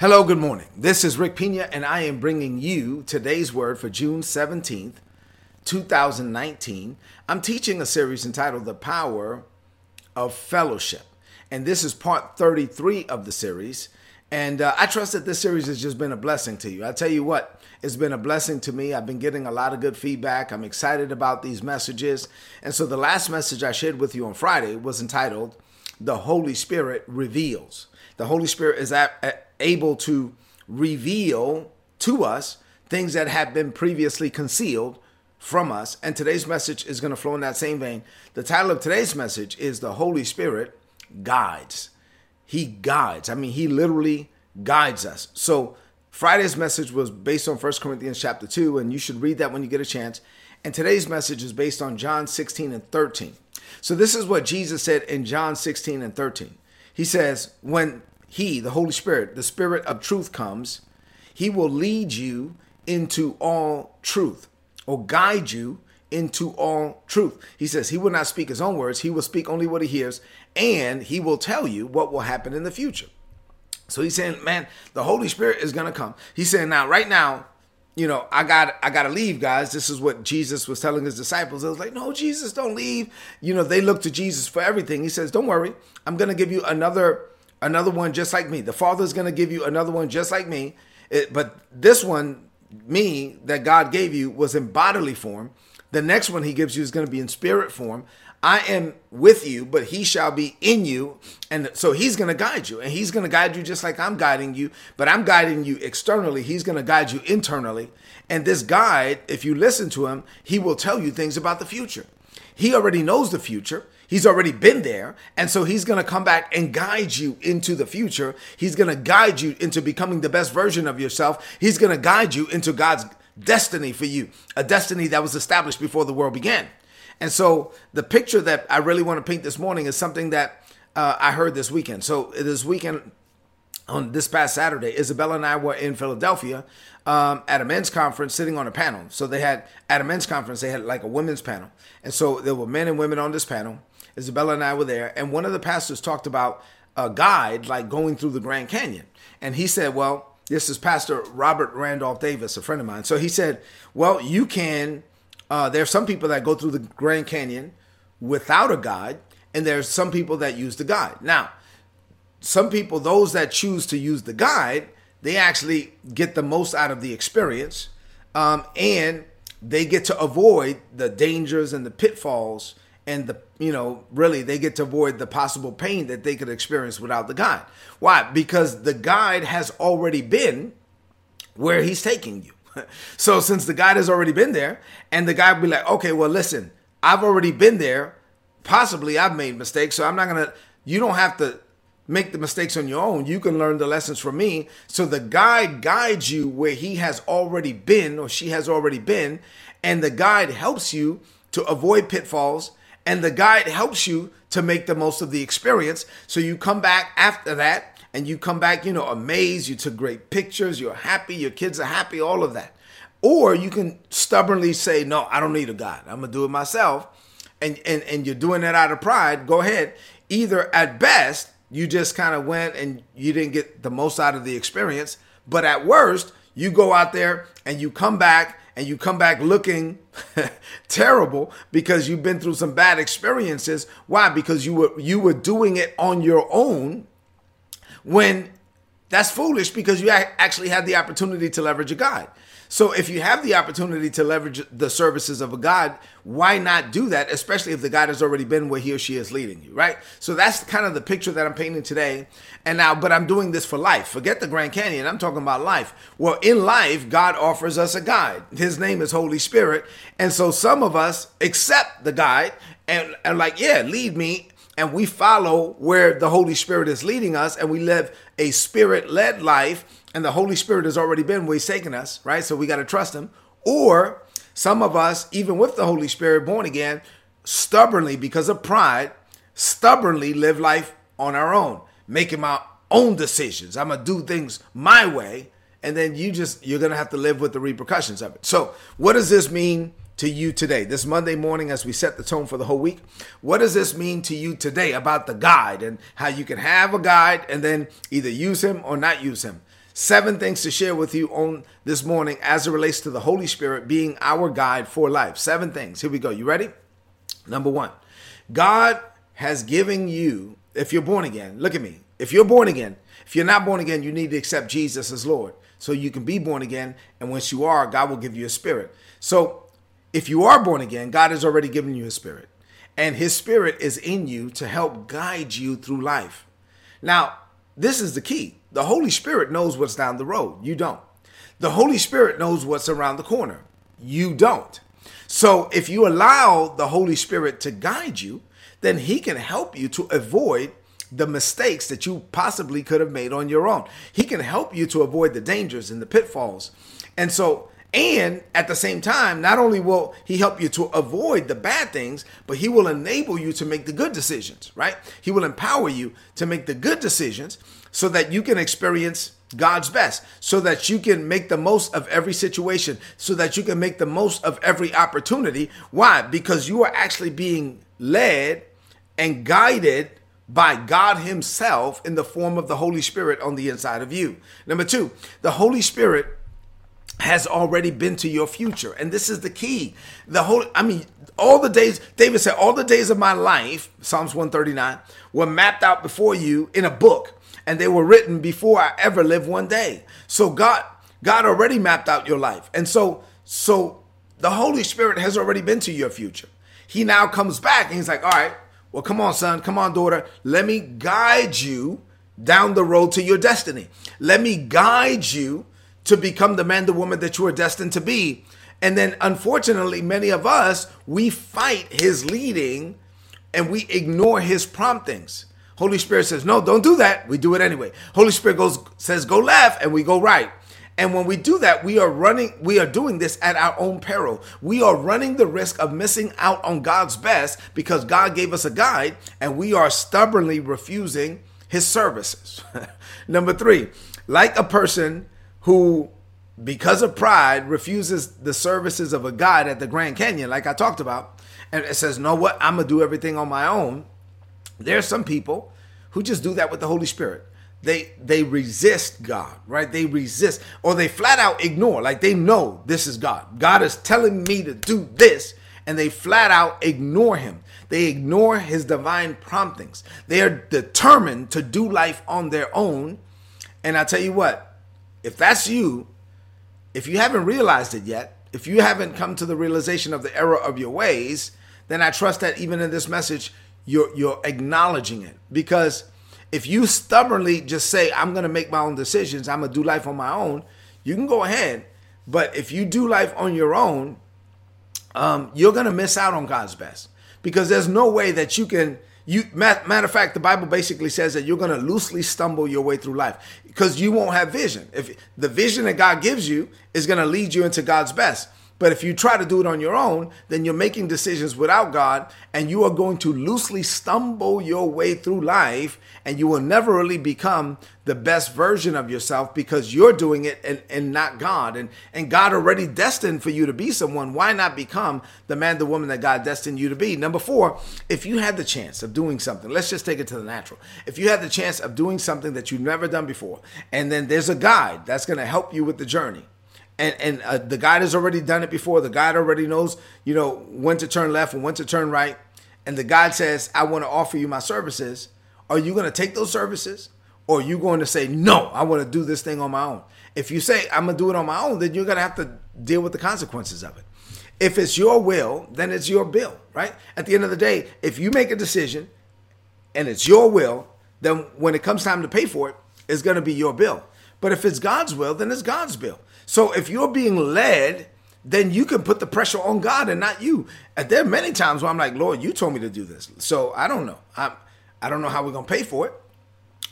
Hello, good morning. This is Rick Pina, and I am bringing you today's word for June 17th, 2019. I'm teaching a series entitled The Power of Fellowship, and this is part 33 of the series. And uh, I trust that this series has just been a blessing to you. I tell you what, it's been a blessing to me. I've been getting a lot of good feedback. I'm excited about these messages. And so the last message I shared with you on Friday was entitled The Holy Spirit Reveals. The Holy Spirit is at, able to reveal to us things that have been previously concealed from us. And today's message is going to flow in that same vein. The title of today's message is The Holy Spirit Guides. He guides. I mean, He literally guides us. So, Friday's message was based on 1 Corinthians chapter 2, and you should read that when you get a chance. And today's message is based on John 16 and 13. So, this is what Jesus said in John 16 and 13. He says, When he, the Holy Spirit, the Spirit of truth comes, He will lead you into all truth or guide you into all truth. He says He will not speak His own words, He will speak only what He hears, and He will tell you what will happen in the future. So he's saying, man, the Holy Spirit is gonna come. He's saying, now, right now, you know, I got I gotta leave, guys. This is what Jesus was telling his disciples. It was like, no, Jesus, don't leave. You know, they look to Jesus for everything. He says, Don't worry, I'm gonna give you another another one just like me. The Father's going to give you another one just like me. It, but this one, me, that God gave you was in bodily form. The next one he gives you is going to be in spirit form. I am with you, but he shall be in you. And so he's going to guide you. And he's going to guide you just like I'm guiding you, but I'm guiding you externally. He's going to guide you internally. And this guide, if you listen to him, he will tell you things about the future. He already knows the future. He's already been there. And so he's going to come back and guide you into the future. He's going to guide you into becoming the best version of yourself. He's going to guide you into God's destiny for you, a destiny that was established before the world began. And so the picture that I really want to paint this morning is something that uh, I heard this weekend. So this weekend, on this past Saturday, Isabella and I were in Philadelphia um, at a men's conference sitting on a panel. So they had, at a men's conference, they had like a women's panel. And so there were men and women on this panel. Isabella and I were there, and one of the pastors talked about a guide like going through the Grand Canyon. And he said, Well, this is Pastor Robert Randolph Davis, a friend of mine. So he said, Well, you can, uh, there are some people that go through the Grand Canyon without a guide, and there's some people that use the guide. Now, some people, those that choose to use the guide, they actually get the most out of the experience um, and they get to avoid the dangers and the pitfalls and the you know really they get to avoid the possible pain that they could experience without the guide why? Because the guide has already been where he's taking you. So since the guide has already been there and the guy be like okay well listen i've already been there. Possibly i've made mistakes so i'm not gonna you don't have to make the mistakes on your own. You can learn the lessons from me. So the guide guides you where he has already been or she has already been and the guide helps you to avoid pitfalls and the guide helps you to make the most of the experience. So you come back after that and you come back, you know, amazed, you took great pictures, you're happy, your kids are happy, all of that. Or you can stubbornly say, no, I don't need a guide. I'm gonna do it myself. And and, and you're doing that out of pride, go ahead. Either at best, you just kind of went and you didn't get the most out of the experience. But at worst, you go out there and you come back and you come back looking terrible because you've been through some bad experiences. Why? Because you were you were doing it on your own when that's foolish because you actually had the opportunity to leverage a guide. So if you have the opportunity to leverage the services of a God, why not do that, especially if the God has already been where he or she is leading you, right? So that's kind of the picture that I'm painting today. And now, but I'm doing this for life. Forget the Grand Canyon. I'm talking about life. Well, in life, God offers us a guide. His name is Holy Spirit. And so some of us accept the guide and, and like, yeah, lead me and we follow where the Holy Spirit is leading us and we live a spirit led life and the Holy Spirit has already been where He's us, right? So we got to trust Him. Or some of us, even with the Holy Spirit born again, stubbornly, because of pride, stubbornly live life on our own, making my own decisions. I'm going to do things my way. And then you just, you're going to have to live with the repercussions of it. So, what does this mean to you today? This Monday morning, as we set the tone for the whole week, what does this mean to you today about the guide and how you can have a guide and then either use him or not use him? Seven things to share with you on this morning as it relates to the Holy Spirit being our guide for life. Seven things. Here we go. You ready? Number one, God has given you, if you're born again, look at me. If you're born again, if you're not born again, you need to accept Jesus as Lord so you can be born again. And once you are, God will give you a spirit. So if you are born again, God has already given you a spirit, and his spirit is in you to help guide you through life. Now, this is the key. The Holy Spirit knows what's down the road. You don't. The Holy Spirit knows what's around the corner. You don't. So if you allow the Holy Spirit to guide you, then he can help you to avoid the mistakes that you possibly could have made on your own. He can help you to avoid the dangers and the pitfalls. And so and at the same time, not only will he help you to avoid the bad things, but he will enable you to make the good decisions, right? He will empower you to make the good decisions so that you can experience God's best, so that you can make the most of every situation, so that you can make the most of every opportunity. Why? Because you are actually being led and guided by God Himself in the form of the Holy Spirit on the inside of you. Number two, the Holy Spirit has already been to your future. And this is the key. The whole, I mean, all the days, David said, all the days of my life, Psalms 139, were mapped out before you in a book, and they were written before I ever lived one day. So God, God already mapped out your life. And so, so the Holy Spirit has already been to your future. He now comes back and he's like, all right, well, come on, son, come on, daughter. Let me guide you down the road to your destiny. Let me guide you to become the man, the woman that you are destined to be. And then, unfortunately, many of us, we fight his leading and we ignore his promptings. Holy Spirit says, No, don't do that. We do it anyway. Holy Spirit goes, says, Go left, and we go right. And when we do that, we are running, we are doing this at our own peril. We are running the risk of missing out on God's best because God gave us a guide and we are stubbornly refusing his services. Number three, like a person who, because of pride, refuses the services of a guide at the Grand Canyon, like I talked about, and it says, "No, what? I'm gonna do everything on my own." There's some people who just do that with the Holy Spirit. They they resist God, right? They resist, or they flat out ignore. Like they know this is God. God is telling me to do this, and they flat out ignore Him. They ignore His divine promptings. They are determined to do life on their own. And I tell you what, if that's you, if you haven't realized it yet, if you haven't come to the realization of the error of your ways, then I trust that even in this message, you're you're acknowledging it. Because if you stubbornly just say, I'm gonna make my own decisions, I'm gonna do life on my own, you can go ahead. But if you do life on your own, um, you're gonna miss out on God's best. Because there's no way that you can you matter of fact, the Bible basically says that you're going to loosely stumble your way through life because you won't have vision. If the vision that God gives you is going to lead you into God's best. But if you try to do it on your own, then you're making decisions without God and you are going to loosely stumble your way through life and you will never really become the best version of yourself because you're doing it and, and not God. And, and God already destined for you to be someone. Why not become the man, the woman that God destined you to be? Number four, if you had the chance of doing something, let's just take it to the natural. If you had the chance of doing something that you've never done before, and then there's a guide that's going to help you with the journey and and uh, the guide has already done it before. The guide already knows, you know, when to turn left and when to turn right. And the guide says, "I want to offer you my services." Are you going to take those services, or are you going to say, "No, I want to do this thing on my own"? If you say, "I'm going to do it on my own," then you're going to have to deal with the consequences of it. If it's your will, then it's your bill, right? At the end of the day, if you make a decision and it's your will, then when it comes time to pay for it, it's going to be your bill. But if it's God's will, then it's God's bill. So if you're being led, then you can put the pressure on God and not you. And there are many times where I'm like, Lord, you told me to do this. So I don't know. I'm, I don't know how we're going to pay for it.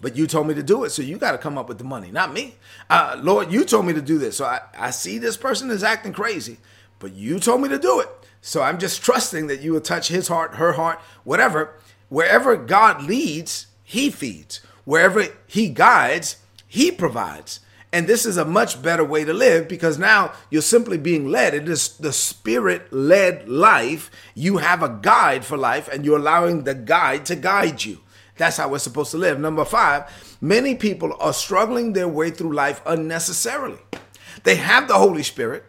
But you told me to do it, so you got to come up with the money, not me. Uh, Lord, you told me to do this. So I, I see this person is acting crazy, but you told me to do it. So I'm just trusting that you will touch his heart, her heart, whatever. Wherever God leads, he feeds. Wherever he guides, he provides. And this is a much better way to live because now you're simply being led. It is the spirit led life. You have a guide for life and you're allowing the guide to guide you. That's how we're supposed to live. Number five, many people are struggling their way through life unnecessarily. They have the Holy Spirit,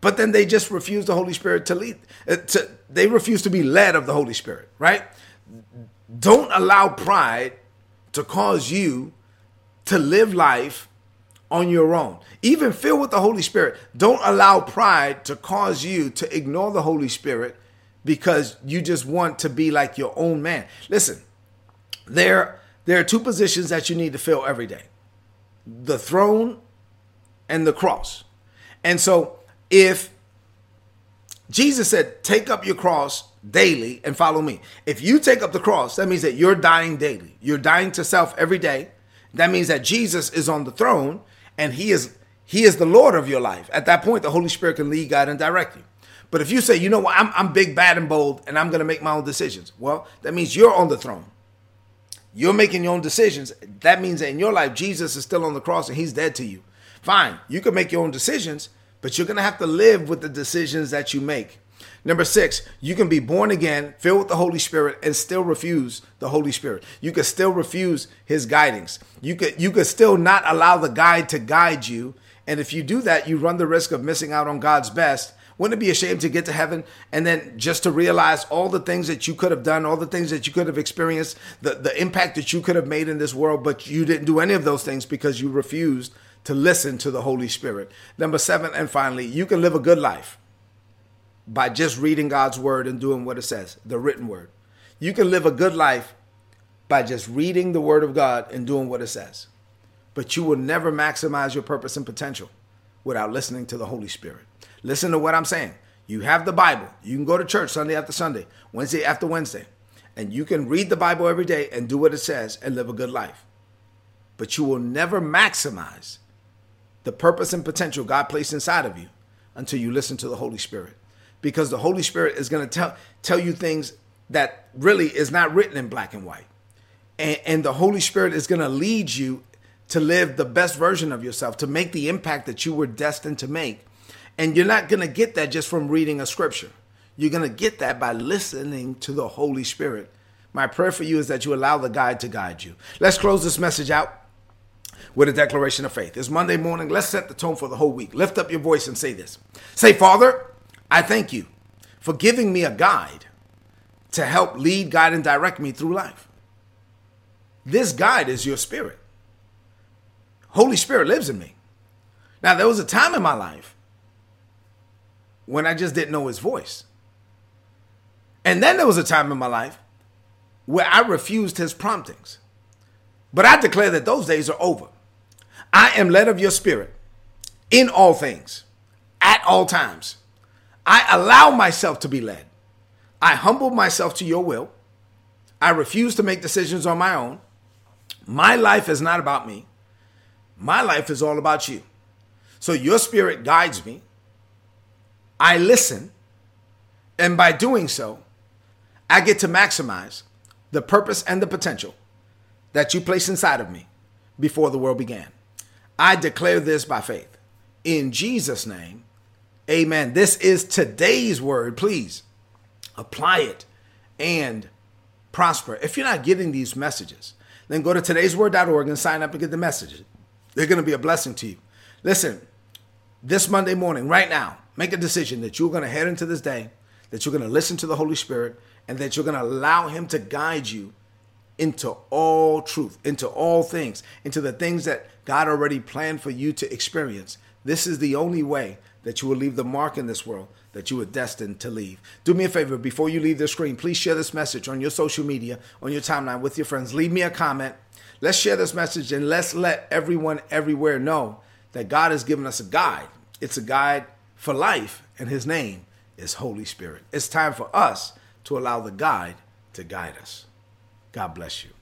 but then they just refuse the Holy Spirit to lead. Uh, to, they refuse to be led of the Holy Spirit, right? Don't allow pride to cause you to live life on your own. Even filled with the Holy Spirit, don't allow pride to cause you to ignore the Holy Spirit because you just want to be like your own man. Listen, there, there are two positions that you need to fill every day the throne and the cross. And so if Jesus said, Take up your cross daily and follow me. If you take up the cross, that means that you're dying daily. You're dying to self every day. That means that Jesus is on the throne and he is he is the Lord of your life. At that point, the Holy Spirit can lead, guide, and direct you. But if you say, you know what, I'm, I'm big, bad, and bold, and I'm going to make my own decisions, well, that means you're on the throne. You're making your own decisions. That means that in your life, Jesus is still on the cross and he's dead to you. Fine, you can make your own decisions, but you're going to have to live with the decisions that you make. Number six, you can be born again, filled with the Holy Spirit, and still refuse the Holy Spirit. You can still refuse His guidings. You could you could still not allow the guide to guide you. And if you do that, you run the risk of missing out on God's best. Wouldn't it be a shame to get to heaven and then just to realize all the things that you could have done, all the things that you could have experienced, the, the impact that you could have made in this world, but you didn't do any of those things because you refused to listen to the Holy Spirit. Number seven, and finally, you can live a good life by just reading God's word and doing what it says, the written word. You can live a good life by just reading the word of God and doing what it says. But you will never maximize your purpose and potential without listening to the Holy Spirit. Listen to what I'm saying. You have the Bible. You can go to church Sunday after Sunday, Wednesday after Wednesday, and you can read the Bible every day and do what it says and live a good life. But you will never maximize the purpose and potential God placed inside of you until you listen to the Holy Spirit. Because the Holy Spirit is going to tell tell you things that really is not written in black and white. And, and the Holy Spirit is going to lead you to live the best version of yourself, to make the impact that you were destined to make. And you're not going to get that just from reading a scripture. You're going to get that by listening to the Holy Spirit. My prayer for you is that you allow the guide to guide you. Let's close this message out with a declaration of faith. It's Monday morning. Let's set the tone for the whole week. Lift up your voice and say this. Say, Father, I thank you for giving me a guide to help lead, guide, and direct me through life. This guide is your spirit. Holy Spirit lives in me. Now, there was a time in my life when I just didn't know his voice. And then there was a time in my life where I refused his promptings. But I declare that those days are over. I am led of your spirit in all things, at all times. I allow myself to be led. I humble myself to your will. I refuse to make decisions on my own. My life is not about me. My life is all about you. So your spirit guides me. I listen. And by doing so, I get to maximize the purpose and the potential that you place inside of me before the world began. I declare this by faith. In Jesus' name, amen. This is today's word. Please apply it and prosper. If you're not getting these messages, then go to today'sword.org and sign up and get the messages. They're going to be a blessing to you. Listen, this Monday morning, right now, make a decision that you're going to head into this day, that you're going to listen to the Holy Spirit, and that you're going to allow Him to guide you into all truth, into all things, into the things that God already planned for you to experience. This is the only way that you will leave the mark in this world that you were destined to leave. Do me a favor before you leave the screen, please share this message on your social media, on your timeline with your friends. Leave me a comment. Let's share this message and let's let everyone everywhere know that God has given us a guide. It's a guide for life, and his name is Holy Spirit. It's time for us to allow the guide to guide us. God bless you.